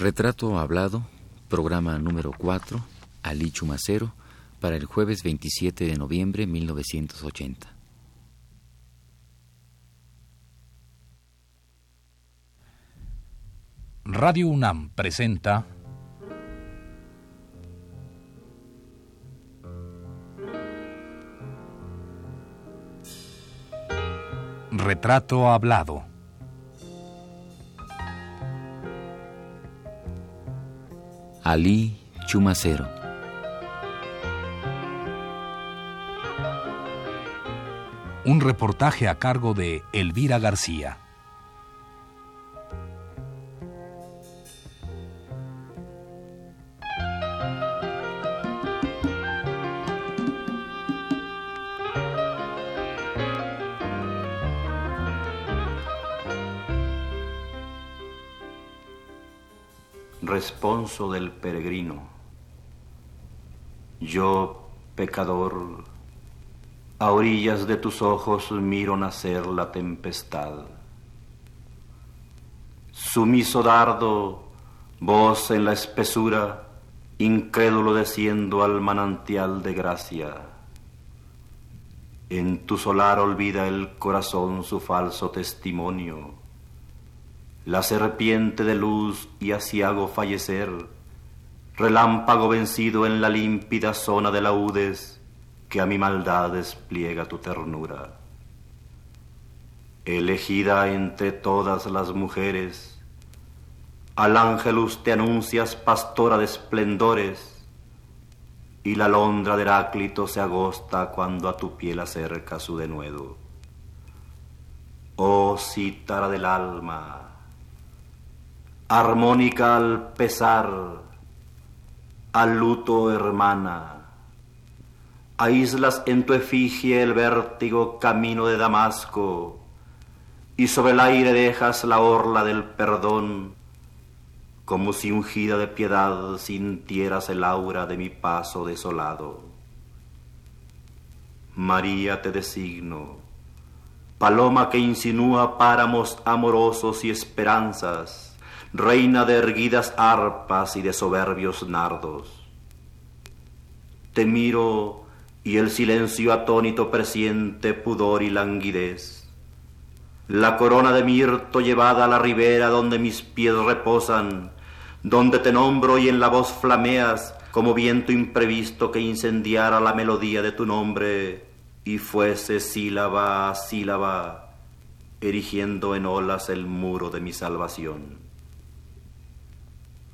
Retrato Hablado, programa número 4, Ali Chumacero, para el jueves 27 de noviembre de 1980. Radio UNAM presenta Retrato Hablado. Ali Chumacero. Un reportaje a cargo de Elvira García. Responso del peregrino. Yo, pecador, a orillas de tus ojos miro nacer la tempestad. Sumiso dardo, voz en la espesura, incrédulo desciendo al manantial de gracia. En tu solar olvida el corazón su falso testimonio la serpiente de luz y así hago fallecer, relámpago vencido en la límpida zona de laudes que a mi maldad despliega tu ternura. Elegida entre todas las mujeres, al ángelus te anuncias pastora de esplendores, y la alondra de Heráclito se agosta cuando a tu piel acerca su denuedo. Oh cítara del alma, armónica al pesar, al luto hermana. Aíslas en tu efigie el vértigo camino de Damasco y sobre el aire dejas la orla del perdón, como si ungida de piedad sintieras el aura de mi paso desolado. María te designo, paloma que insinúa páramos amorosos y esperanzas, reina de erguidas arpas y de soberbios nardos. Te miro y el silencio atónito presiente pudor y languidez. La corona de mirto llevada a la ribera donde mis pies reposan, donde te nombro y en la voz flameas como viento imprevisto que incendiara la melodía de tu nombre y fuese sílaba a sílaba, erigiendo en olas el muro de mi salvación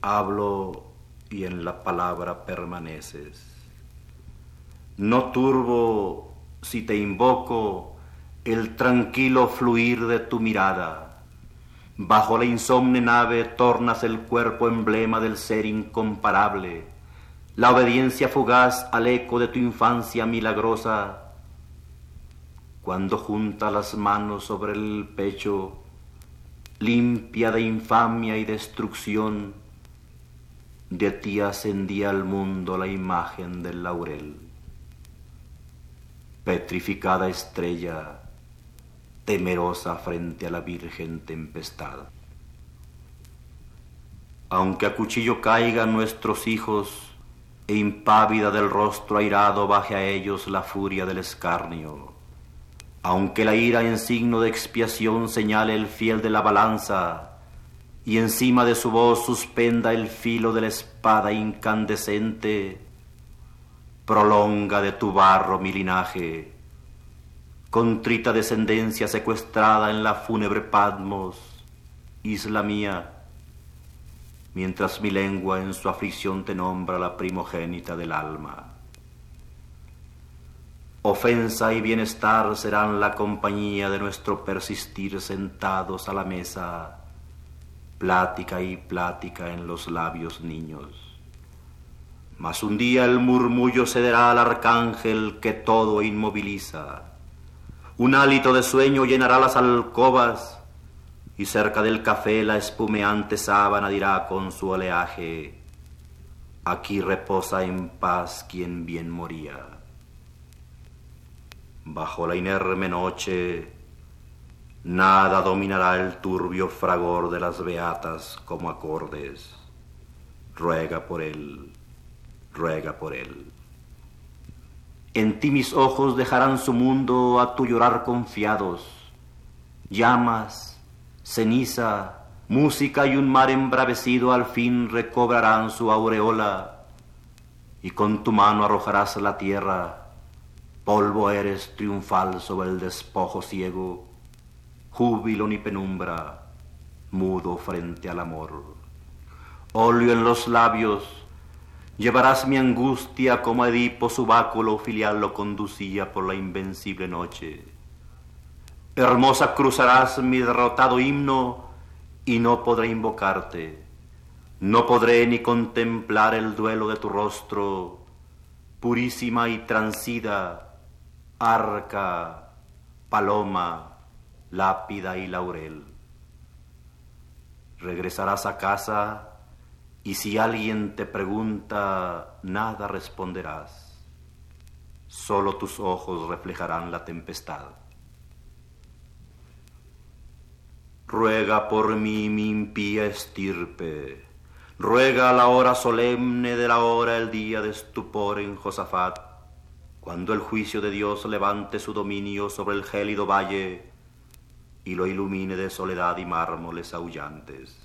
hablo y en la palabra permaneces. No turbo si te invoco el tranquilo fluir de tu mirada. Bajo la insomne nave tornas el cuerpo emblema del ser incomparable, la obediencia fugaz al eco de tu infancia milagrosa. Cuando junta las manos sobre el pecho, limpia de infamia y destrucción, de ti ascendía al mundo la imagen del laurel. Petrificada estrella, temerosa frente a la virgen tempestad. Aunque a cuchillo caigan nuestros hijos, e impávida del rostro airado baje a ellos la furia del escarnio, aunque la ira en signo de expiación señale el fiel de la balanza, y encima de su voz suspenda el filo de la espada incandescente, prolonga de tu barro mi linaje, contrita descendencia secuestrada en la fúnebre Patmos, isla mía, mientras mi lengua en su aflicción te nombra la primogénita del alma. Ofensa y bienestar serán la compañía de nuestro persistir sentados a la mesa, plática y plática en los labios niños. Mas un día el murmullo cederá al arcángel que todo inmoviliza. Un hálito de sueño llenará las alcobas y cerca del café la espumeante sábana dirá con su oleaje, aquí reposa en paz quien bien moría. Bajo la inerme noche Nada dominará el turbio fragor de las beatas como acordes. ruega por él, ruega por él. En ti mis ojos dejarán su mundo a tu llorar confiados, llamas, ceniza, música y un mar embravecido al fin recobrarán su aureola, y con tu mano arrojarás la tierra, polvo eres triunfal sobre el despojo ciego, júbilo ni penumbra, mudo frente al amor. Óleo en los labios, llevarás mi angustia como Edipo su báculo filial lo conducía por la invencible noche. Hermosa cruzarás mi derrotado himno y no podré invocarte, no podré ni contemplar el duelo de tu rostro, purísima y transida, arca, paloma, lápida y laurel. Regresarás a casa y si alguien te pregunta, nada responderás. Solo tus ojos reflejarán la tempestad. Ruega por mí mi impía estirpe, ruega a la hora solemne de la hora el día de estupor en Josafat, cuando el juicio de Dios levante su dominio sobre el gélido valle y lo ilumine de soledad y mármoles aullantes.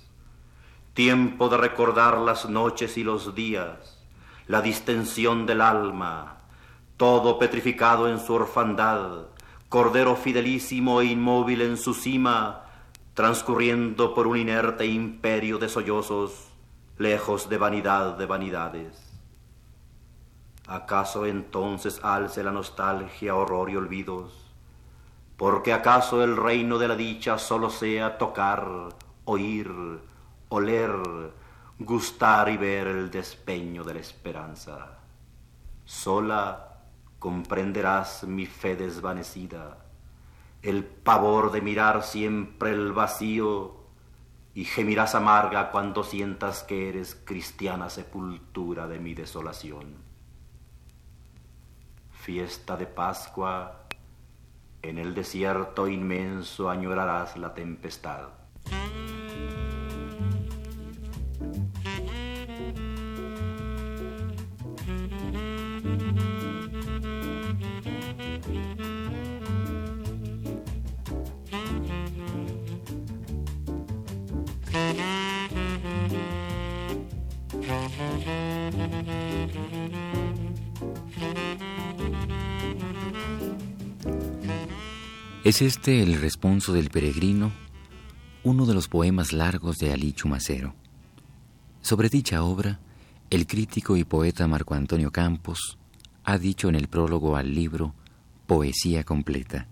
Tiempo de recordar las noches y los días, la distensión del alma, todo petrificado en su orfandad, cordero fidelísimo e inmóvil en su cima, transcurriendo por un inerte imperio de sollozos, lejos de vanidad de vanidades. ¿Acaso entonces alce la nostalgia, horror y olvidos? Porque acaso el reino de la dicha solo sea tocar, oír, oler, gustar y ver el despeño de la esperanza. Sola comprenderás mi fe desvanecida, el pavor de mirar siempre el vacío y gemirás amarga cuando sientas que eres cristiana sepultura de mi desolación. Fiesta de Pascua, en el desierto inmenso añorarás la tempestad. Es este el responso del peregrino, uno de los poemas largos de Ali Chumacero. Sobre dicha obra, el crítico y poeta Marco Antonio Campos ha dicho en el prólogo al libro Poesía completa.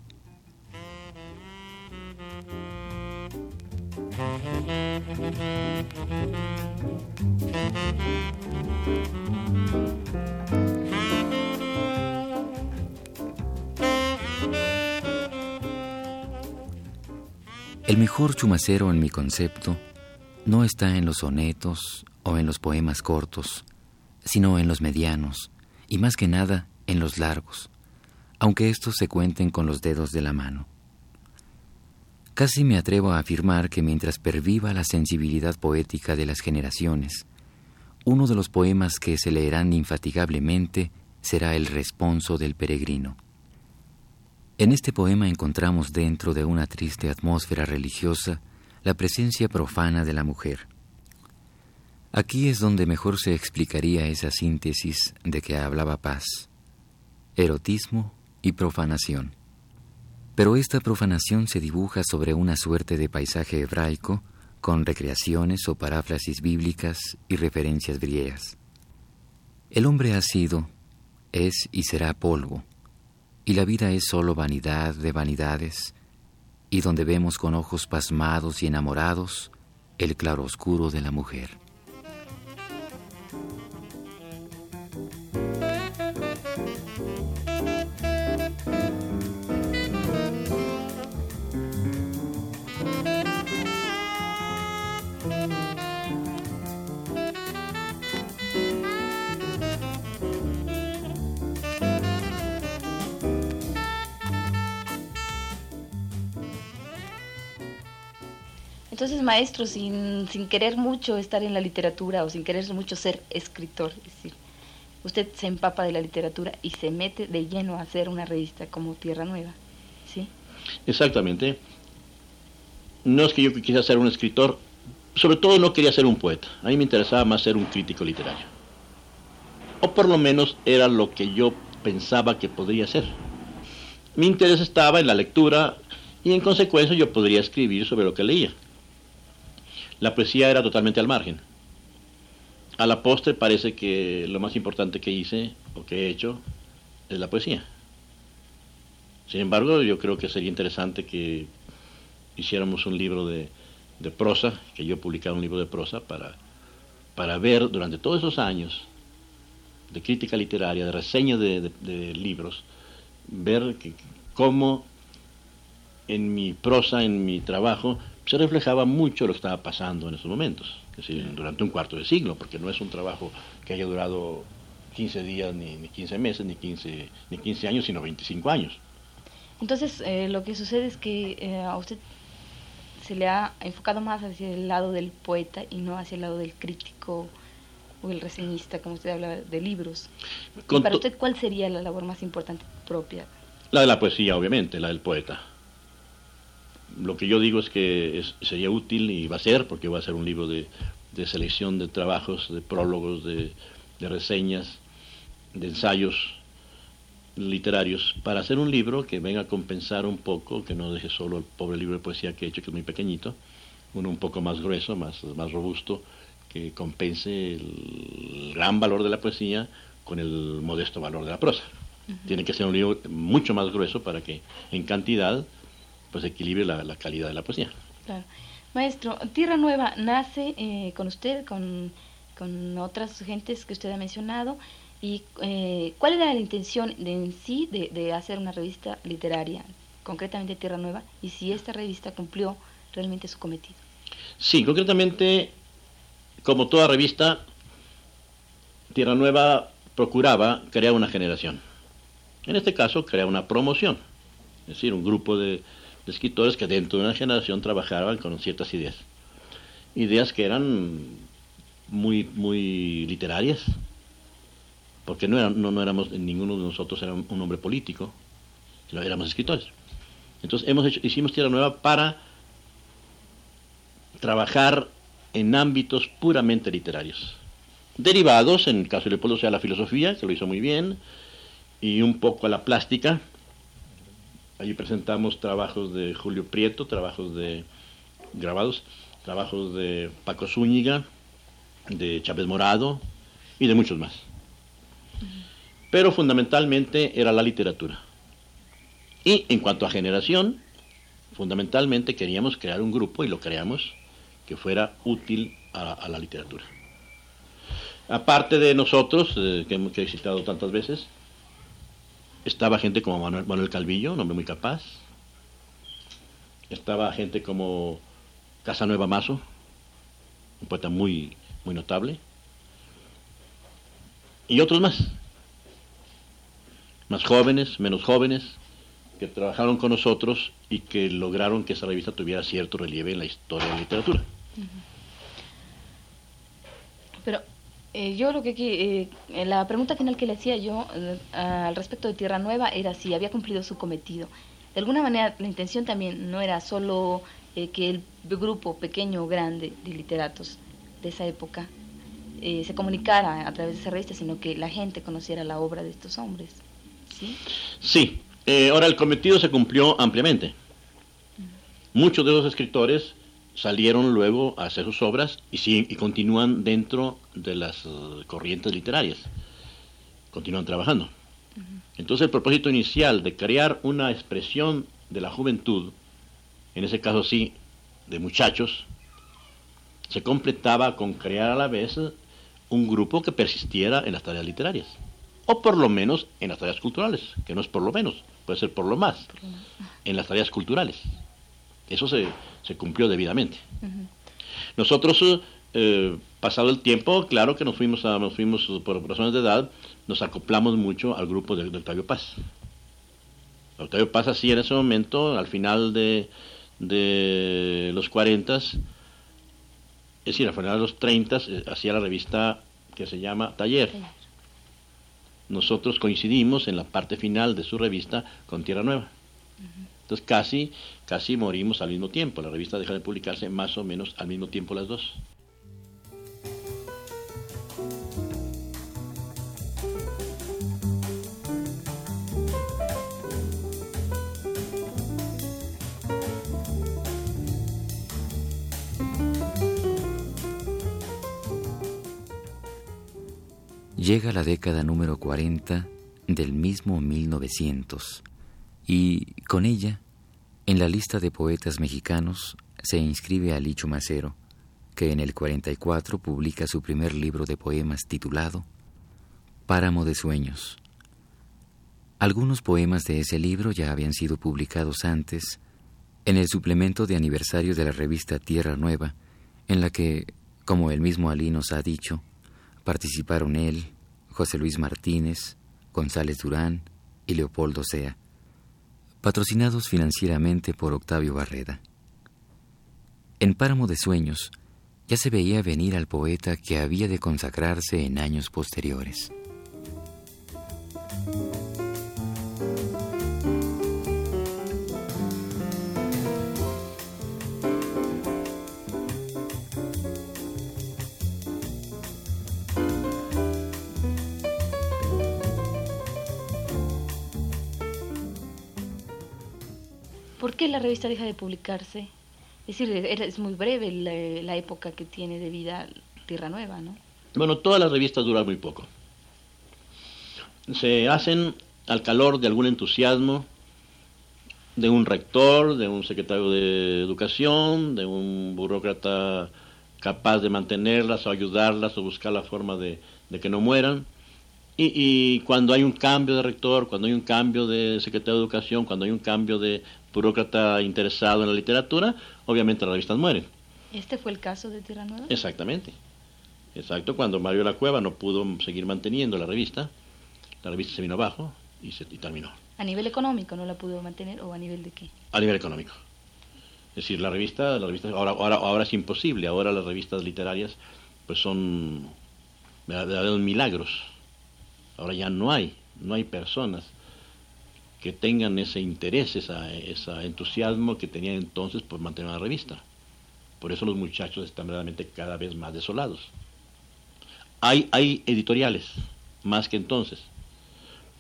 Mejor chumacero en mi concepto no está en los sonetos o en los poemas cortos, sino en los medianos y más que nada en los largos, aunque estos se cuenten con los dedos de la mano. Casi me atrevo a afirmar que mientras perviva la sensibilidad poética de las generaciones, uno de los poemas que se leerán infatigablemente será el responso del peregrino. En este poema encontramos dentro de una triste atmósfera religiosa la presencia profana de la mujer. Aquí es donde mejor se explicaría esa síntesis de que hablaba Paz, erotismo y profanación. Pero esta profanación se dibuja sobre una suerte de paisaje hebraico con recreaciones o paráfrasis bíblicas y referencias griegas. El hombre ha sido, es y será polvo, y la vida es sólo vanidad de vanidades, y donde vemos con ojos pasmados y enamorados el claroscuro de la mujer. Entonces, maestro, sin, sin querer mucho estar en la literatura o sin querer mucho ser escritor, es decir, usted se empapa de la literatura y se mete de lleno a hacer una revista como Tierra Nueva, ¿sí? Exactamente. No es que yo quisiera ser un escritor, sobre todo no quería ser un poeta. A mí me interesaba más ser un crítico literario. O por lo menos era lo que yo pensaba que podría ser. Mi interés estaba en la lectura y en consecuencia yo podría escribir sobre lo que leía. La poesía era totalmente al margen. A la postre parece que lo más importante que hice o que he hecho es la poesía. Sin embargo, yo creo que sería interesante que hiciéramos un libro de, prosa, que yo publicara un libro de prosa para, para ver durante todos esos años de crítica literaria, de reseña de, libros, ver que, cómo en mi prosa, en mi trabajo, se reflejaba mucho lo que estaba pasando en esos momentos, es decir, durante un cuarto de siglo, porque no es un trabajo que haya durado 15 días, ni, ni 15 meses, ni 15, ni 15 años, sino 25 años. Entonces, eh, lo que sucede es que eh, a usted se le ha enfocado más hacia el lado del poeta y no hacia el lado del crítico o el reseñista, como usted habla de libros. ¿Y para usted, ¿cuál sería la labor más importante propia? La de la poesía, obviamente, la del poeta. Lo que yo digo es que sería útil y va a ser, porque va a ser un libro de, selección de trabajos, de prólogos, de reseñas, de ensayos literarios para hacer un libro que venga a compensar un poco, que no deje solo el pobre libro de poesía que he hecho, que es muy pequeñito, uno un poco más grueso, más, más robusto, que compense el gran valor de la poesía con el modesto valor de la prosa. Tiene que ser un libro mucho más grueso para que en cantidad pues equilibre la, calidad de la poesía. Claro. Maestro, Tierra Nueva nace eh, con usted, con, con otras gentes que usted ha mencionado, ¿Y eh, cuál era la intención de, en sí de, hacer una revista literaria, concretamente Tierra Nueva, y si esta revista cumplió realmente su cometido? Sí, concretamente, como toda revista, Tierra Nueva procuraba crear una generación. En este caso, crear una promoción, es decir, un grupo de, de escritores que dentro de una generación trabajaban con ciertas ideas. Ideas que eran muy, muy literarias, porque no, no, éramos, ninguno de nosotros era un, hombre político, sino éramos escritores. Entonces hemos hecho, hicimos Tierra Nueva para trabajar en ámbitos puramente literarios. Derivados, en el caso de Leopoldo, sea la filosofía, que lo hizo muy bien, y un poco a la plástica. Allí presentamos trabajos de Julio Prieto, trabajos de grabados, trabajos de Paco Zúñiga, de Chávez Morado y de muchos más pero fundamentalmente era la literatura. Y en cuanto a generación, fundamentalmente queríamos crear un grupo y lo creamos que fuera útil a, la literatura. Aparte de nosotros, eh, que hemos visitado tantas veces, estaba gente como Manuel, Manuel, Calvillo, un hombre muy capaz. Estaba gente como Casanueva Mazo, un poeta muy, muy notable. Y otros más más jóvenes, menos jóvenes, que trabajaron con nosotros y que lograron que esa revista tuviera cierto relieve en la historia de la literatura. Pero eh, yo lo que eh, la pregunta final que le hacía yo eh, al respecto de Tierra Nueva era si había cumplido su cometido. De alguna manera la intención también no era solo que el grupo pequeño o grande de literatos de esa época se comunicara a través de esa revista, sino que la gente conociera la obra de estos hombres. Sí. Eh, ahora el cometido se cumplió ampliamente. Muchos de los escritores salieron luego a hacer sus obras y, y continúan dentro de las eh, corrientes literarias. Continúan trabajando. Entonces el propósito inicial de crear una expresión de la juventud, en ese caso sí, de muchachos, se completaba con crear a la vez un grupo que persistiera en las tareas literarias o por lo menos en las tareas culturales, que no es por lo menos, puede ser por lo más, en las tareas culturales. Eso se, cumplió debidamente. Nosotros, eh, pasado el tiempo, claro que nos fuimos, a, nos fuimos por razones de edad, nos acoplamos mucho al grupo de, Octavio Paz. Octavio Paz así en ese momento, al final de, de los 40, es decir, a finales de los 30, eh, hacía la revista que se llama Taller. Nosotros coincidimos en la parte final de su revista con Tierra Nueva. Entonces casi, casi morimos al mismo tiempo. La revista deja de publicarse más o menos al mismo tiempo las dos. Llega la década número 40 del mismo 1900 y con ella, en la lista de poetas mexicanos, se inscribe Ali Chumacero, que en el 44 publica su primer libro de poemas titulado Páramo de Sueños. Algunos poemas de ese libro ya habían sido publicados antes en el suplemento de aniversario de la revista Tierra Nueva, en la que, como el mismo Ali nos ha dicho, Participaron él, José Luis Martínez, González Durán y Leopoldo Sea, patrocinados financieramente por Octavio Barreda. En Páramo de Sueños ya se veía venir al poeta que había de consagrarse en años posteriores. De publicarse? Es decir, es muy breve la, época que tiene de vida Tierra Nueva, ¿no? Bueno, todas las revistas duran muy poco. Se hacen al calor de algún entusiasmo de un rector, de un secretario de educación, de un burócrata capaz de mantenerlas o ayudarlas o buscar la forma de, que no mueran. Y, y, cuando hay un cambio de rector, cuando hay un cambio de secretario de educación, cuando hay un cambio de burócrata interesado en la literatura, obviamente las revistas mueren. ¿Este fue el caso de Tierra Nueva? Exactamente. Exacto, cuando Mario La Cueva no pudo seguir manteniendo la revista, la revista se vino abajo y, se, terminó. ¿A nivel económico no la pudo mantener o a nivel de qué? A nivel económico. Es decir, la revista, la revista ahora, ahora, ahora es imposible, ahora las revistas literarias pues son verdaderos milagros. Ahora ya no hay, no hay personas que tengan ese interés, ese entusiasmo que tenían entonces por mantener la revista. Por eso los muchachos están verdaderamente cada vez más desolados. Hay, hay editoriales, más que entonces,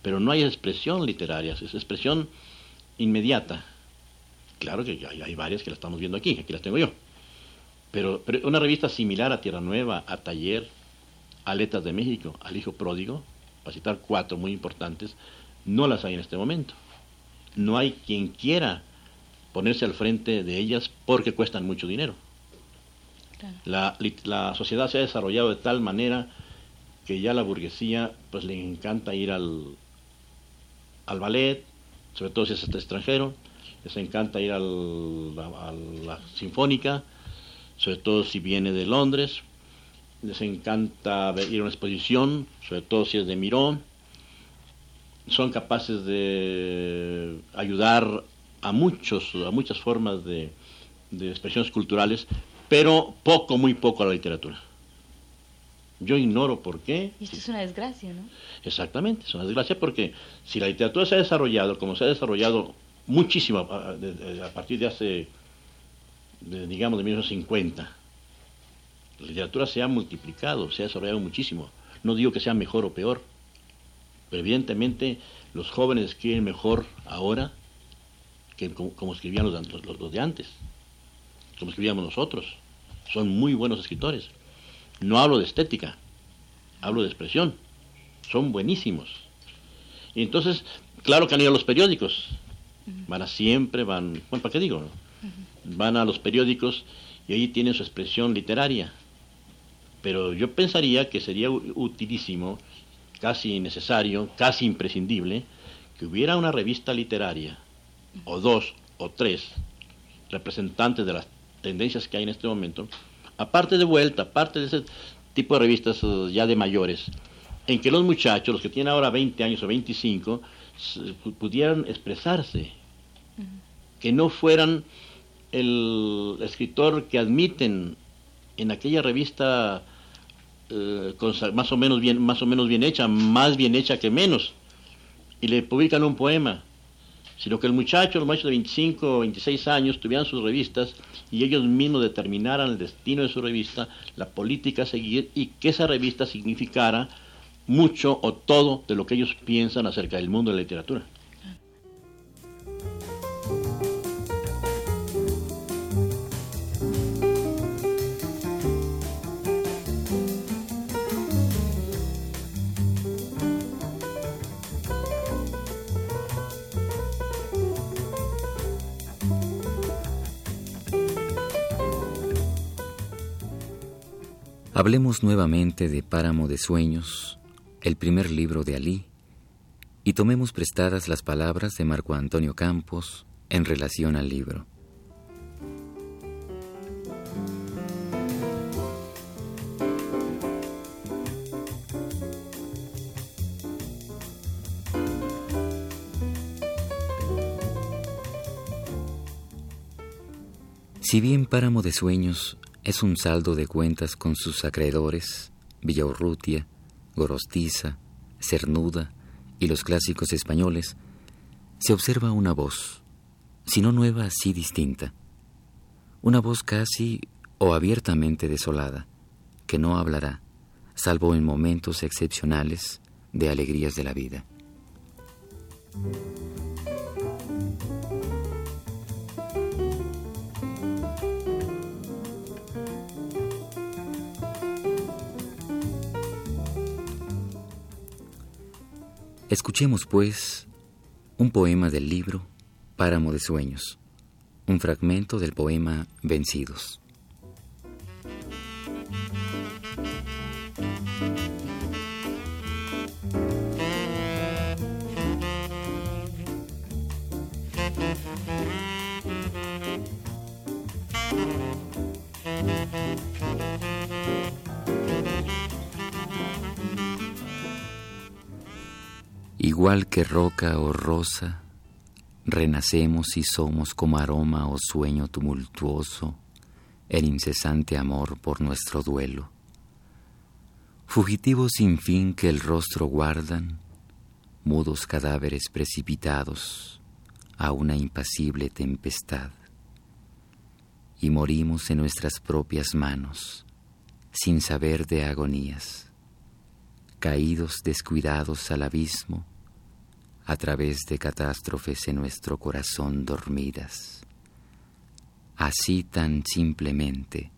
pero no hay expresión literaria, es expresión inmediata. Claro que hay, varias que las estamos viendo aquí, aquí las tengo yo. Pero, pero una revista similar a Tierra Nueva, a Taller, a Letras de México, al Hijo Pródigo, para citar cuatro muy importantes, no las hay en este momento. No hay quien quiera ponerse al frente de ellas porque cuestan mucho dinero. La, sociedad se ha desarrollado de tal manera que ya la burguesía pues le encanta ir al, al ballet, sobre todo si es extranjero, les encanta ir al, a, la sinfónica, sobre todo si viene de Londres, les encanta ir a una exposición, sobre todo si es de Mirón, son capaces de ayudar a muchos, a muchas formas de, expresiones culturales, pero poco, muy poco a la literatura. Yo ignoro por qué. Y esto es una desgracia, ¿no? Exactamente, es una desgracia porque si la literatura se ha desarrollado como se ha desarrollado muchísimo a, partir de hace, digamos, de 1950, la literatura se ha multiplicado, se ha desarrollado muchísimo. No digo que sea mejor o peor, pero evidentemente los jóvenes escriben mejor ahora que como, escribían los, los, de antes, como escribíamos nosotros. Son muy buenos escritores. No hablo de estética, hablo de expresión. Son buenísimos. Y entonces, claro que han ido a los periódicos. Van a siempre, van, bueno, ¿para qué digo? Van a los periódicos y ahí tienen su expresión literaria. Pero yo pensaría que sería utilísimo casi necesario, casi imprescindible, que hubiera una revista literaria, o dos o tres, representantes de las tendencias que hay en este momento, aparte de vuelta, aparte de ese tipo de revistas uh, ya de mayores, en que los muchachos, los que tienen ahora 20 años o 25, pudieran expresarse, que no fueran el escritor que admiten en aquella revista eh, más o menos bien más o menos bien hecha, más bien hecha que menos, y le publican un poema, sino que el muchacho, los muchachos de 25 o 26 años tuvieran sus revistas y ellos mismos determinaran el destino de su revista, la política a seguir y que esa revista significara mucho o todo de lo que ellos piensan acerca del mundo de la literatura. Hablemos nuevamente de Páramo de Sueños, el primer libro de Alí, y tomemos prestadas las palabras de Marco Antonio Campos en relación al libro. Si bien Páramo de Sueños es un saldo de cuentas con sus acreedores, Villaurrutia, Gorostiza, Cernuda y los clásicos españoles, se observa una voz, si no nueva, sí distinta. Una voz casi o abiertamente desolada, que no hablará, salvo en momentos excepcionales de alegrías de la vida. Escuchemos, pues, un poema del libro Páramo de Sueños, un fragmento del poema Vencidos. Igual que roca o rosa, renacemos y somos como aroma o sueño tumultuoso, el incesante amor por nuestro duelo. Fugitivos sin fin que el rostro guardan, mudos cadáveres precipitados a una impasible tempestad. Y morimos en nuestras propias manos, sin saber de agonías, caídos descuidados al abismo, a través de catástrofes en nuestro corazón dormidas. Así tan simplemente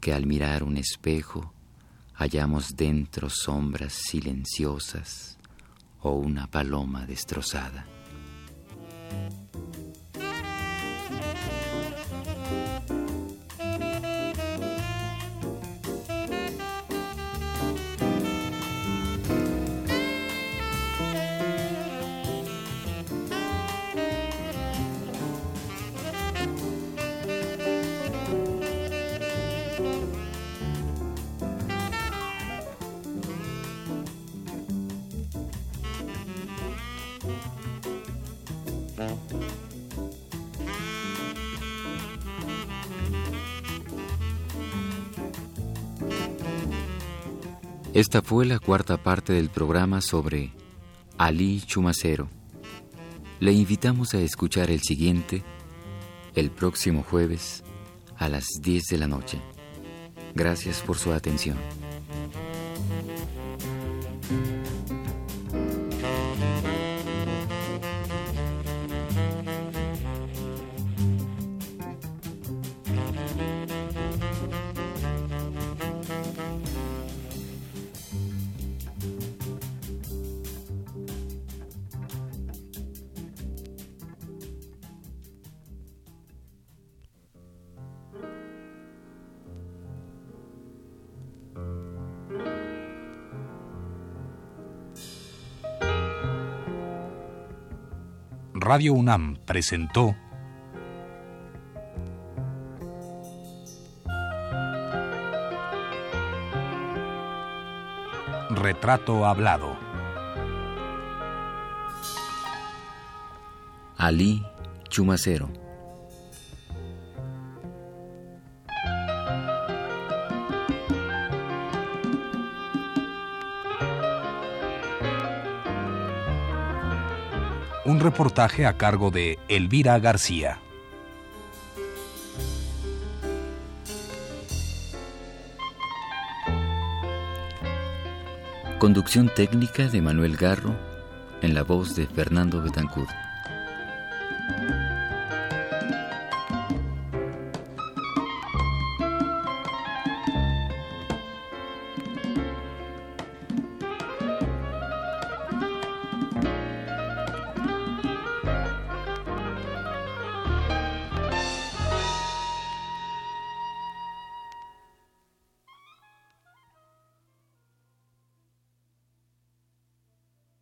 que al mirar un espejo hallamos dentro sombras silenciosas o una paloma destrozada. Esta fue la cuarta parte del programa sobre Ali Chumacero. Le invitamos a escuchar el siguiente el próximo jueves a las 10 de la noche. Gracias por su atención. Radio UNAM presentó Retrato Hablado. Ali Chumacero. Un reportaje a cargo de Elvira García. Conducción técnica de Manuel Garro en la voz de Fernando Betancourt.